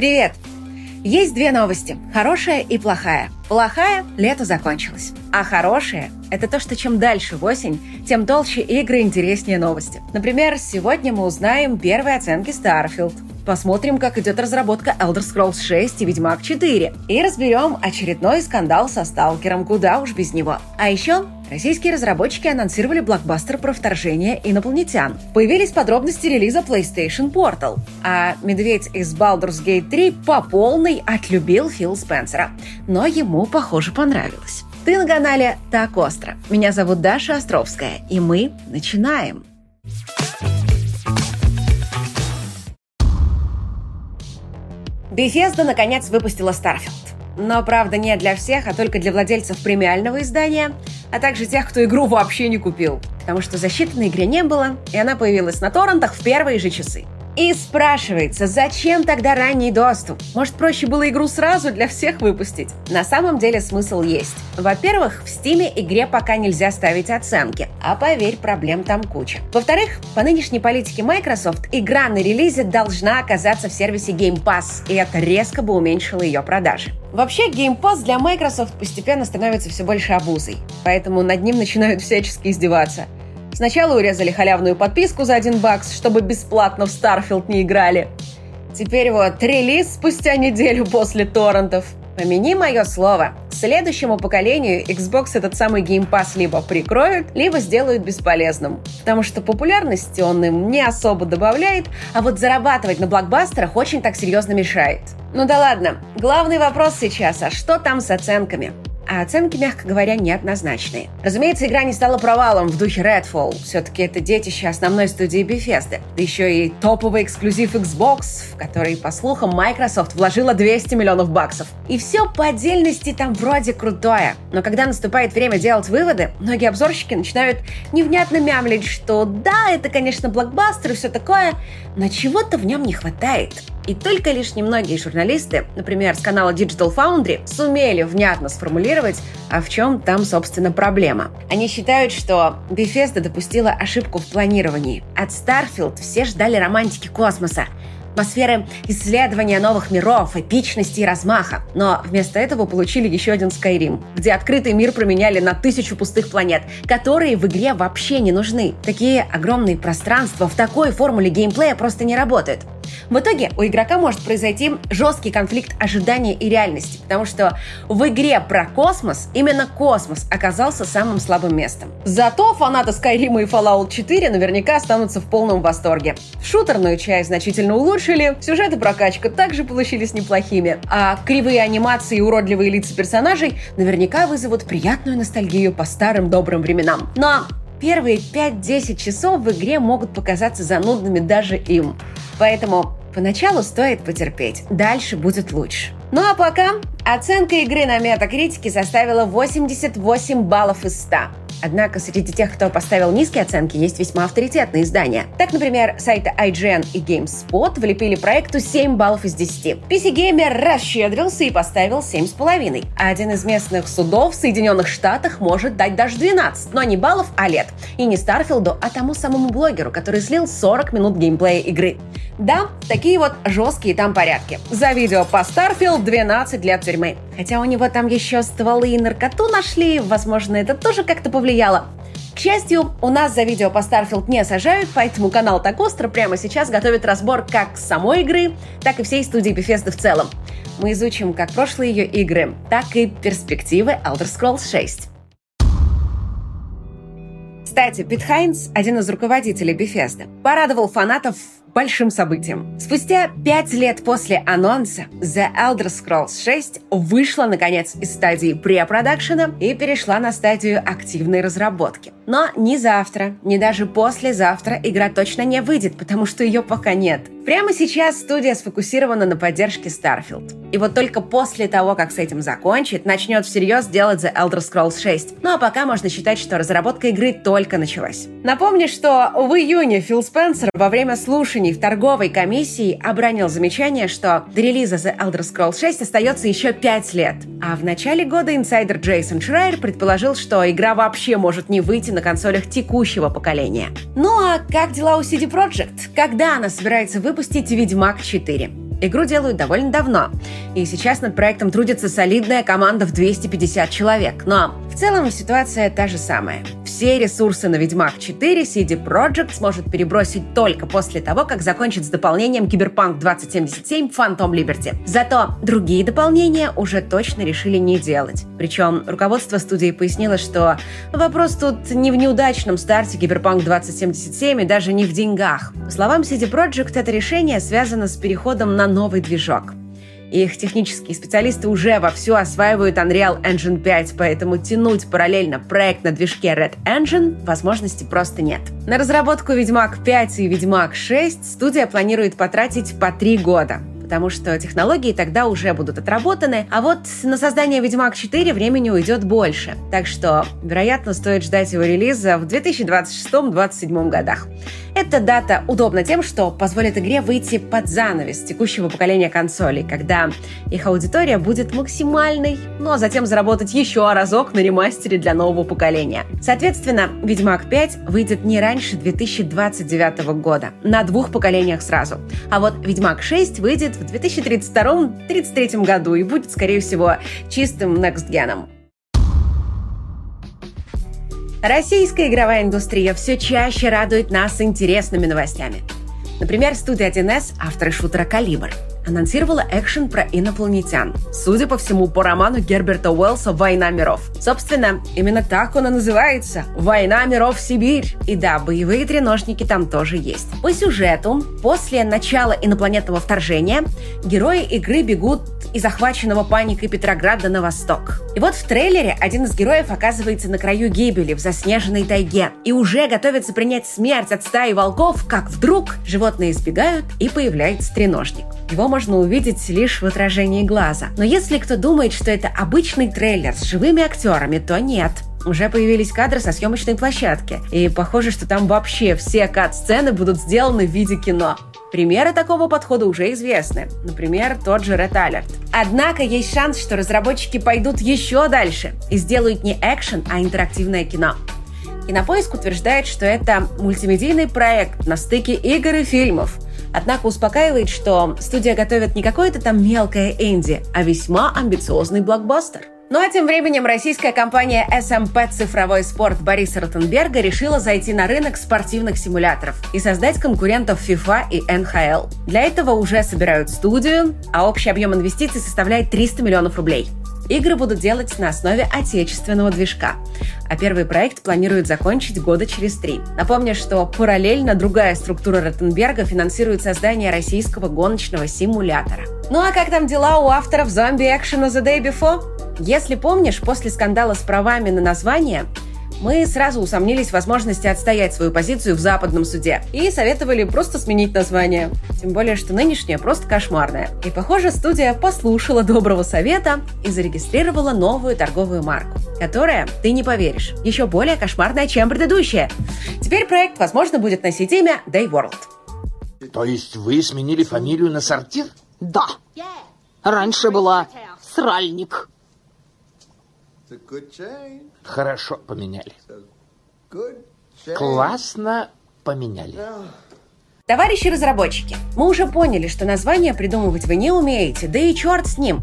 Привет! Есть две новости. Хорошая и плохая. Плохая – лето закончилось. А хорошая – это то, что чем дальше в осень, тем толще игры интереснее новости. Например, сегодня мы узнаем первые оценки Starfield. Посмотрим, как идет разработка Elder Scrolls 6 и Ведьмак 4. И разберем очередной скандал со Сталкером, куда уж без него. А еще Российские разработчики анонсировали блокбастер про вторжение инопланетян. Появились подробности релиза PlayStation Portal. А медведь из Baldur's Gate 3 по полной отлюбил Фил Спенсера. Но ему, похоже, понравилось. Ты на канале «Так остро». Меня зовут Даша Островская, и мы начинаем. Bethesda наконец выпустила Starfield. Но, правда, не для всех, а только для владельцев премиального издания, а также тех, кто игру вообще не купил. Потому что защиты на игре не было, и она появилась на торрентах в первые же часы. И спрашивается, зачем тогда ранний доступ? Может, проще было игру сразу для всех выпустить? На самом деле смысл есть. Во-первых, в Стиме игре пока нельзя ставить оценки, а поверь, проблем там куча. Во-вторых, по нынешней политике Microsoft, игра на релизе должна оказаться в сервисе Game Pass, и это резко бы уменьшило ее продажи. Вообще, Game Pass для Microsoft постепенно становится все больше обузой, поэтому над ним начинают всячески издеваться – Сначала урезали халявную подписку за один бакс, чтобы бесплатно в Starfield не играли. Теперь вот релиз спустя неделю после торрентов. Помяни мое слово, следующему поколению Xbox этот самый Game Pass либо прикроют, либо сделают бесполезным. Потому что популярности он им не особо добавляет, а вот зарабатывать на блокбастерах очень так серьезно мешает. Ну да ладно, главный вопрос сейчас, а что там с оценками? А оценки, мягко говоря, неоднозначные. Разумеется, игра не стала провалом в духе Redfall. Все-таки это детище основной студии Bethesda. Да еще и топовый эксклюзив Xbox, в который, по слухам, Microsoft вложила 200 миллионов баксов. И все по отдельности там вроде крутое. Но когда наступает время делать выводы, многие обзорщики начинают невнятно мямлить, что да, это, конечно, блокбастер и все такое, но чего-то в нем не хватает. И только лишь немногие журналисты, например, с канала Digital Foundry, сумели внятно сформулировать, а в чем там, собственно, проблема. Они считают, что Bethesda допустила ошибку в планировании. От Starfield все ждали романтики космоса, атмосферы исследования новых миров, эпичности и размаха. Но вместо этого получили еще один Skyrim, где открытый мир променяли на тысячу пустых планет, которые в игре вообще не нужны. Такие огромные пространства в такой формуле геймплея просто не работают. В итоге у игрока может произойти жесткий конфликт ожидания и реальности, потому что в игре про космос именно космос оказался самым слабым местом. Зато фанаты Skyrim и Fallout 4 наверняка останутся в полном восторге. Шутерную часть значительно улучшили, сюжет и прокачка также получились неплохими, а кривые анимации и уродливые лица персонажей наверняка вызовут приятную ностальгию по старым добрым временам. Но первые 5-10 часов в игре могут показаться занудными даже им. Поэтому поначалу стоит потерпеть, дальше будет лучше. Ну а пока оценка игры на метакритике составила 88 баллов из 100. Однако среди тех, кто поставил низкие оценки, есть весьма авторитетные издания. Так, например, сайты IGN и GameSpot влепили проекту 7 баллов из 10. PC Gamer расщедрился и поставил 7,5. А один из местных судов в Соединенных Штатах может дать даже 12, но не баллов, а лет. И не Старфилду, а тому самому блогеру, который слил 40 минут геймплея игры. Да, такие вот жесткие там порядки. За видео по Starfield 12 лет тюрьмы. Хотя у него там еще стволы и наркоту нашли, возможно, это тоже как-то повлияло. К счастью, у нас за видео по Starfield не сажают, поэтому канал Так Остро прямо сейчас готовит разбор как самой игры, так и всей студии Bethesda в целом. Мы изучим как прошлые ее игры, так и перспективы Elder Scrolls 6. Кстати, Пит Хайнс, один из руководителей Bethesda, порадовал фанатов большим событием. Спустя пять лет после анонса The Elder Scrolls 6 вышла, наконец, из стадии препродакшена и перешла на стадию активной разработки. Но ни завтра, ни даже послезавтра игра точно не выйдет, потому что ее пока нет. Прямо сейчас студия сфокусирована на поддержке Starfield. И вот только после того, как с этим закончит, начнет всерьез делать The Elder Scrolls 6. Ну а пока можно считать, что разработка игры только началась. Напомню, что в июне Фил Спенсер во время слушаний в торговой комиссии обронил замечание, что до релиза The Elder Scrolls 6 остается еще 5 лет. А в начале года инсайдер Джейсон Шрайер предположил, что игра вообще может не выйти на консолях текущего поколения. Ну а как дела у CD Projekt? Когда она собирается выпустить Ведьмак 4? Игру делают довольно давно, и сейчас над проектом трудится солидная команда в 250 человек. Но в целом ситуация та же самая. Все ресурсы на Ведьмак 4 CD Projekt сможет перебросить только после того, как закончит с дополнением Cyberpunk 2077 Phantom Liberty. Зато другие дополнения уже точно решили не делать. Причем руководство студии пояснило, что вопрос тут не в неудачном старте Cyberpunk 2077 и даже не в деньгах. По словам CD Projekt, это решение связано с переходом на новый движок. Их технические специалисты уже вовсю осваивают Unreal Engine 5, поэтому тянуть параллельно проект на движке Red Engine возможности просто нет. На разработку Ведьмак 5 и Ведьмак 6 студия планирует потратить по три года потому что технологии тогда уже будут отработаны, а вот на создание Ведьмак 4 времени уйдет больше. Так что, вероятно, стоит ждать его релиза в 2026-2027 годах. Эта дата удобна тем, что позволит игре выйти под занавес текущего поколения консолей, когда их аудитория будет максимальной, но затем заработать еще разок на ремастере для нового поколения. Соответственно, Ведьмак 5 выйдет не раньше 2029 года, на двух поколениях сразу. А вот Ведьмак 6 выйдет в 2032-33 году и будет, скорее всего, чистым next геном. Российская игровая индустрия все чаще радует нас интересными новостями. Например, студия 1С, авторы шутера «Калибр», анонсировала экшен про инопланетян. Судя по всему, по роману Герберта Уэллса «Война миров». Собственно, именно так он и называется «Война миров Сибирь». И да, боевые треножники там тоже есть. По сюжету, после начала инопланетного вторжения, герои игры бегут из захваченного паникой Петрограда на восток. И вот в трейлере один из героев оказывается на краю гибели в заснеженной тайге и уже готовится принять смерть от стаи волков, как вдруг животные избегают и появляется треножник. Его можно увидеть лишь в отражении глаза. Но если кто думает, что это обычный трейлер с живыми актерами, то нет. Уже появились кадры со съемочной площадки, и похоже, что там вообще все кат-сцены будут сделаны в виде кино. Примеры такого подхода уже известны. Например, тот же Red Alert. Однако есть шанс, что разработчики пойдут еще дальше и сделают не экшен, а интерактивное кино. Кинопоиск утверждает, что это мультимедийный проект на стыке игр и фильмов – Однако успокаивает, что студия готовит не какое-то там мелкое инди, а весьма амбициозный блокбастер. Ну а тем временем российская компания SMP «Цифровой спорт» Бориса Ротенберга решила зайти на рынок спортивных симуляторов и создать конкурентов FIFA и NHL. Для этого уже собирают студию, а общий объем инвестиций составляет 300 миллионов рублей. Игры будут делать на основе отечественного движка, а первый проект планируют закончить года через три. Напомню, что параллельно другая структура Ротенберга финансирует создание российского гоночного симулятора. Ну а как там дела у авторов зомби-экшена The Day Before? Если помнишь, после скандала с правами на название мы сразу усомнились в возможности отстоять свою позицию в западном суде и советовали просто сменить название. Тем более, что нынешнее просто кошмарное. И, похоже, студия послушала доброго совета и зарегистрировала новую торговую марку, которая, ты не поверишь, еще более кошмарная, чем предыдущая. Теперь проект, возможно, будет носить имя Day World. То есть вы сменили фамилию на сортир? Да. Раньше была Сральник. Хорошо поменяли. Классно поменяли. Товарищи разработчики, мы уже поняли, что название придумывать вы не умеете, да и черт с ним.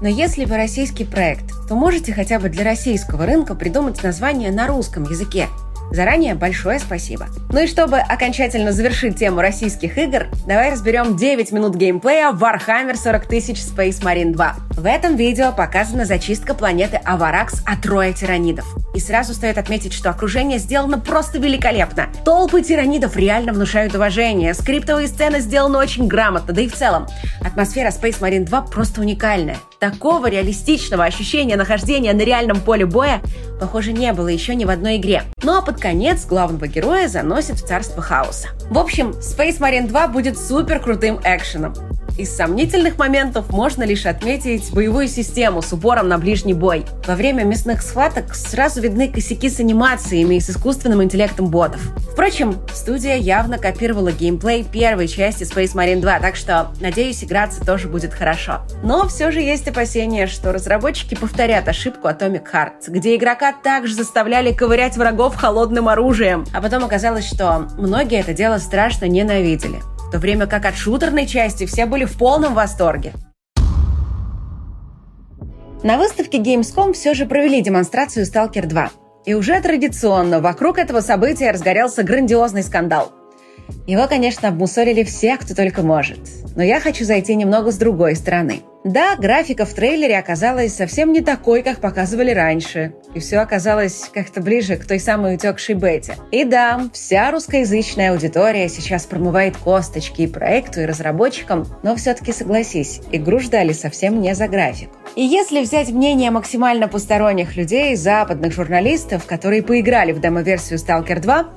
Но если вы российский проект, то можете хотя бы для российского рынка придумать название на русском языке – Заранее большое спасибо. Ну и чтобы окончательно завершить тему российских игр, давай разберем 9 минут геймплея Warhammer 40 тысяч Space Marine 2. В этом видео показана зачистка планеты Аваракс от роя тиранидов. И сразу стоит отметить, что окружение сделано просто великолепно. Толпы тиранидов реально внушают уважение, скриптовые сцены сделаны очень грамотно, да и в целом. Атмосфера Space Marine 2 просто уникальная. Такого реалистичного ощущения нахождения на реальном поле боя, похоже, не было еще ни в одной игре. Ну а под конец главного героя заносит в царство хаоса. В общем, Space Marine 2 будет супер крутым экшеном. Из сомнительных моментов можно лишь отметить боевую систему с упором на ближний бой. Во время мясных схваток сразу видны косяки с анимациями и с искусственным интеллектом ботов. Впрочем, студия явно копировала геймплей первой части Space Marine 2, так что, надеюсь, играться тоже будет хорошо. Но все же есть опасения, что разработчики повторят ошибку Atomic Heart, где игрока также заставляли ковырять врагов холодным оружием, а потом оказалось, что многие это дело страшно ненавидели. В то время как от шутерной части все были в полном восторге. На выставке Gamescom все же провели демонстрацию Stalker 2. И уже традиционно вокруг этого события разгорелся грандиозный скандал. Его, конечно, обмусолили всех, кто только может. Но я хочу зайти немного с другой стороны – да, графика в трейлере оказалась совсем не такой, как показывали раньше. И все оказалось как-то ближе к той самой утекшей бете. И да, вся русскоязычная аудитория сейчас промывает косточки и проекту, и разработчикам, но все-таки согласись, игру ждали совсем не за графику. И если взять мнение максимально посторонних людей, западных журналистов, которые поиграли в демо-версию Stalker 2,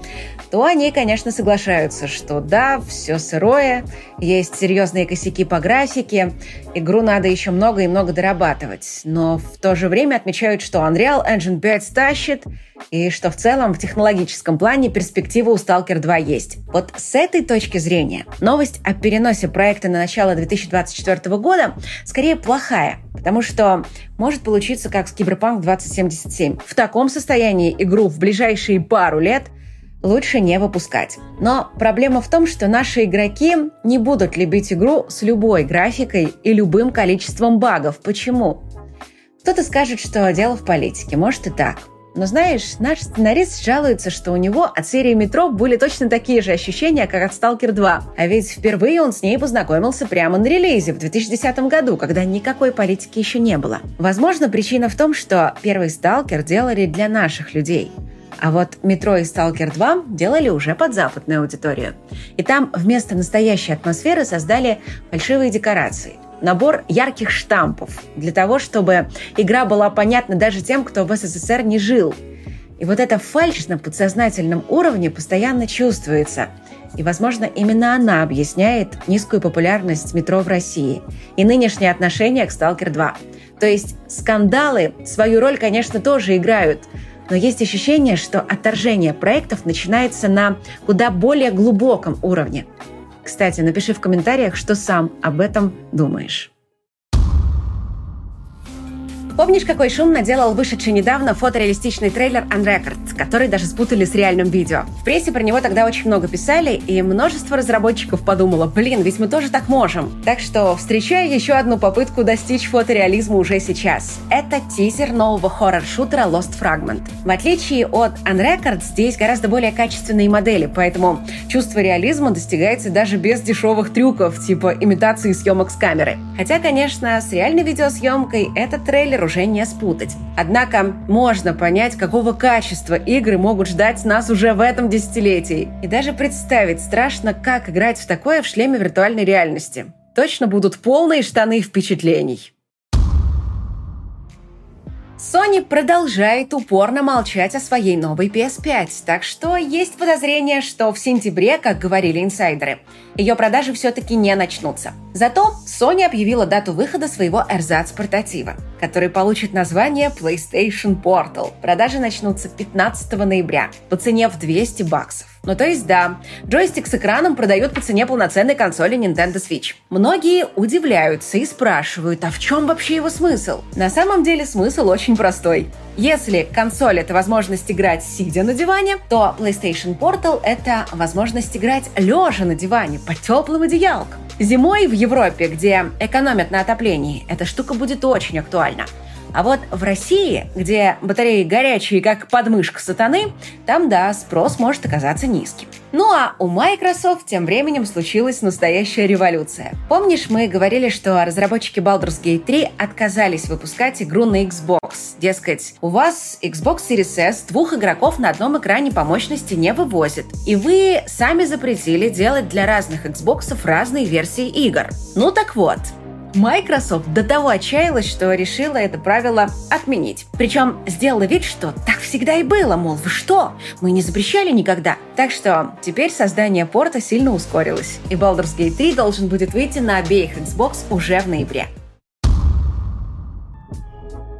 то они, конечно, соглашаются, что да, все сырое, есть серьезные косяки по графике, игру надо еще много и много дорабатывать. Но в то же время отмечают, что Unreal Engine 5 тащит, и что в целом в технологическом плане перспектива у Stalker 2 есть. Вот с этой точки зрения новость о переносе проекта на начало 2024 года скорее плохая, потому что может получиться как с Cyberpunk 2077. В таком состоянии игру в ближайшие пару лет – лучше не выпускать. Но проблема в том, что наши игроки не будут любить игру с любой графикой и любым количеством багов. Почему? Кто-то скажет, что дело в политике, может и так. Но знаешь, наш сценарист жалуется, что у него от серии «Метро» были точно такие же ощущения, как от «Сталкер 2». А ведь впервые он с ней познакомился прямо на релизе в 2010 году, когда никакой политики еще не было. Возможно, причина в том, что первый «Сталкер» делали для наших людей – а вот «Метро» и «Сталкер 2» делали уже под западную аудиторию. И там вместо настоящей атмосферы создали фальшивые декорации – набор ярких штампов для того, чтобы игра была понятна даже тем, кто в СССР не жил. И вот эта фальшь на подсознательном уровне постоянно чувствуется. И, возможно, именно она объясняет низкую популярность метро в России и нынешнее отношение к «Сталкер 2». То есть скандалы свою роль, конечно, тоже играют – но есть ощущение, что отторжение проектов начинается на куда более глубоком уровне. Кстати, напиши в комментариях, что сам об этом думаешь. Помнишь, какой шум наделал вышедший недавно фотореалистичный трейлер Unrecord, который даже спутали с реальным видео? В прессе про него тогда очень много писали, и множество разработчиков подумало, блин, ведь мы тоже так можем. Так что встречаю еще одну попытку достичь фотореализма уже сейчас. Это тизер нового хоррор-шутера Lost Fragment. В отличие от Unrecord, здесь гораздо более качественные модели, поэтому чувство реализма достигается даже без дешевых трюков, типа имитации съемок с камеры. Хотя, конечно, с реальной видеосъемкой этот трейлер трейлер уже не спутать. Однако можно понять, какого качества игры могут ждать нас уже в этом десятилетии. И даже представить страшно, как играть в такое в шлеме виртуальной реальности. Точно будут полные штаны впечатлений. Sony продолжает упорно молчать о своей новой PS5, так что есть подозрение, что в сентябре, как говорили инсайдеры, ее продажи все-таки не начнутся. Зато Sony объявила дату выхода своего эрзац-портатива, который получит название PlayStation Portal. Продажи начнутся 15 ноября по цене в 200 баксов. Ну то есть да, джойстик с экраном продают по цене полноценной консоли Nintendo Switch. Многие удивляются и спрашивают, а в чем вообще его смысл? На самом деле смысл очень простой. Если консоль — это возможность играть сидя на диване, то PlayStation Portal — это возможность играть лежа на диване под теплым одеялком. Зимой в Европе, где экономят на отоплении, эта штука будет очень актуальна. А вот в России, где батареи горячие, как подмышка сатаны, там, да, спрос может оказаться низким. Ну а у Microsoft тем временем случилась настоящая революция. Помнишь, мы говорили, что разработчики Baldur's Gate 3 отказались выпускать игру на Xbox. Дескать, у вас Xbox Series S двух игроков на одном экране по мощности не вывозит. И вы сами запретили делать для разных Xbox разные версии игр. Ну так вот, Microsoft до того отчаялась, что решила это правило отменить. Причем сделала вид, что так всегда и было, мол, вы что, мы не запрещали никогда. Так что теперь создание порта сильно ускорилось, и Baldur's Gate 3 должен будет выйти на обеих Xbox уже в ноябре.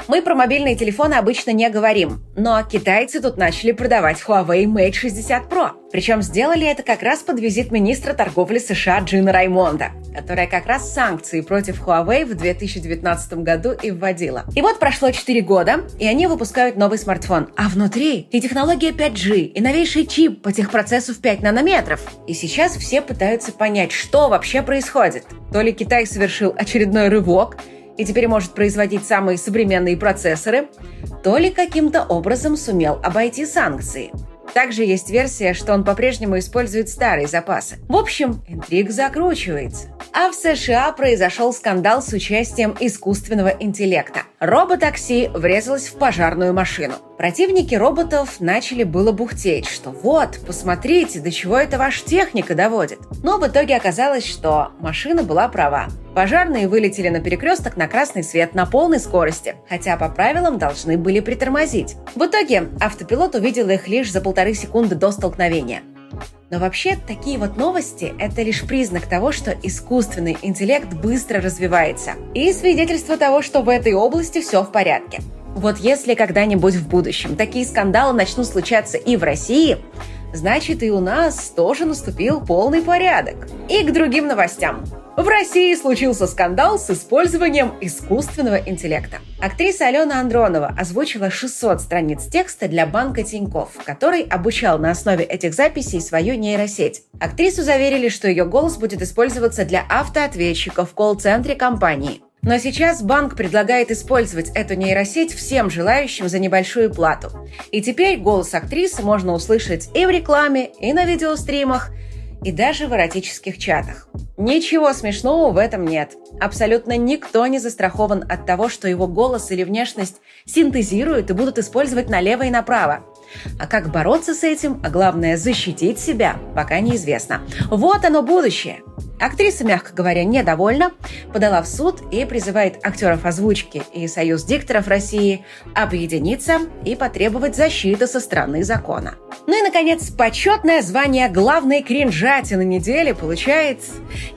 Мы про мобильные телефоны обычно не говорим, но китайцы тут начали продавать Huawei Mate 60 Pro. Причем сделали это как раз под визит министра торговли США Джина Раймонда, которая как раз санкции против Huawei в 2019 году и вводила. И вот прошло 4 года, и они выпускают новый смартфон. А внутри и технология 5G, и новейший чип по техпроцессу в 5 нанометров. И сейчас все пытаются понять, что вообще происходит. То ли Китай совершил очередной рывок, и теперь может производить самые современные процессоры, то ли каким-то образом сумел обойти санкции. Также есть версия, что он по-прежнему использует старые запасы. В общем, интриг закручивается. А в США произошел скандал с участием искусственного интеллекта. Роботакси врезалось в пожарную машину. Противники роботов начали было бухтеть, что вот, посмотрите, до чего это ваша техника доводит. Но в итоге оказалось, что машина была права. Пожарные вылетели на перекресток на красный свет на полной скорости, хотя по правилам должны были притормозить. В итоге автопилот увидел их лишь за полторы секунды до столкновения. Но вообще такие вот новости – это лишь признак того, что искусственный интеллект быстро развивается. И свидетельство того, что в этой области все в порядке. Вот если когда-нибудь в будущем такие скандалы начнут случаться и в России, значит и у нас тоже наступил полный порядок. И к другим новостям. В России случился скандал с использованием искусственного интеллекта. Актриса Алена Андронова озвучила 600 страниц текста для банка Тиньков, который обучал на основе этих записей свою нейросеть. Актрису заверили, что ее голос будет использоваться для автоответчиков в колл-центре компании. Но сейчас банк предлагает использовать эту нейросеть всем желающим за небольшую плату. И теперь голос актрисы можно услышать и в рекламе, и на видеостримах, и даже в эротических чатах. Ничего смешного в этом нет. Абсолютно никто не застрахован от того, что его голос или внешность синтезируют и будут использовать налево и направо. А как бороться с этим, а главное защитить себя, пока неизвестно. Вот оно будущее. Актриса, мягко говоря, недовольна, подала в суд и призывает актеров озвучки и Союз дикторов России объединиться и потребовать защиты со стороны закона. Ну и, наконец, почетное звание главной кринжатины недели получает...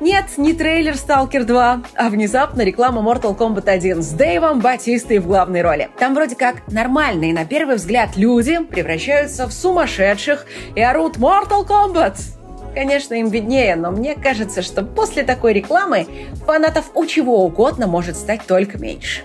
Нет, не трейлер «Сталкер 2», а внезапно реклама Mortal Kombat 1 с Дэйвом Батистой в главной роли. Там вроде как нормальные, на первый взгляд, люди превращаются в сумасшедших и орут «Mortal Kombat!» Конечно, им виднее, но мне кажется, что после такой рекламы фанатов у чего угодно может стать только меньше.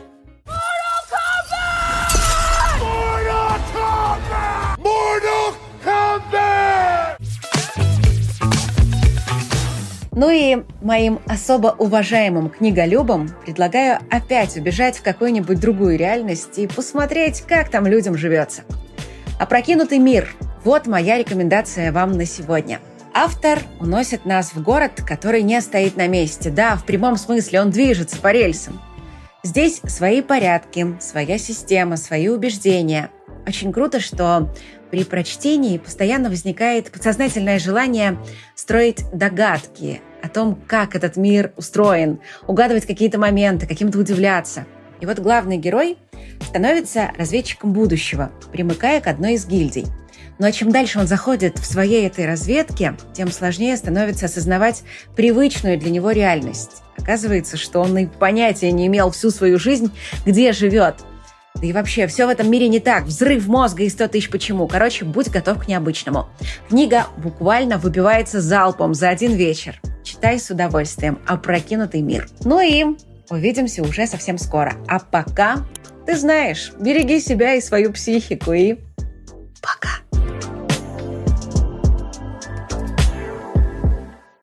Ну и моим особо уважаемым книголюбам предлагаю опять убежать в какую-нибудь другую реальность и посмотреть, как там людям живется. Опрокинутый мир – вот моя рекомендация вам на сегодня – Автор уносит нас в город, который не стоит на месте. Да, в прямом смысле он движется по рельсам. Здесь свои порядки, своя система, свои убеждения. Очень круто, что при прочтении постоянно возникает подсознательное желание строить догадки о том, как этот мир устроен, угадывать какие-то моменты, каким-то удивляться. И вот главный герой становится разведчиком будущего, примыкая к одной из гильдий – но чем дальше он заходит в своей этой разведке, тем сложнее становится осознавать привычную для него реальность. Оказывается, что он и понятия не имел всю свою жизнь, где живет. Да и вообще, все в этом мире не так. Взрыв мозга и 100 тысяч почему. Короче, будь готов к необычному. Книга буквально выбивается залпом за один вечер. Читай с удовольствием. Опрокинутый мир. Ну и увидимся уже совсем скоро. А пока, ты знаешь, береги себя и свою психику и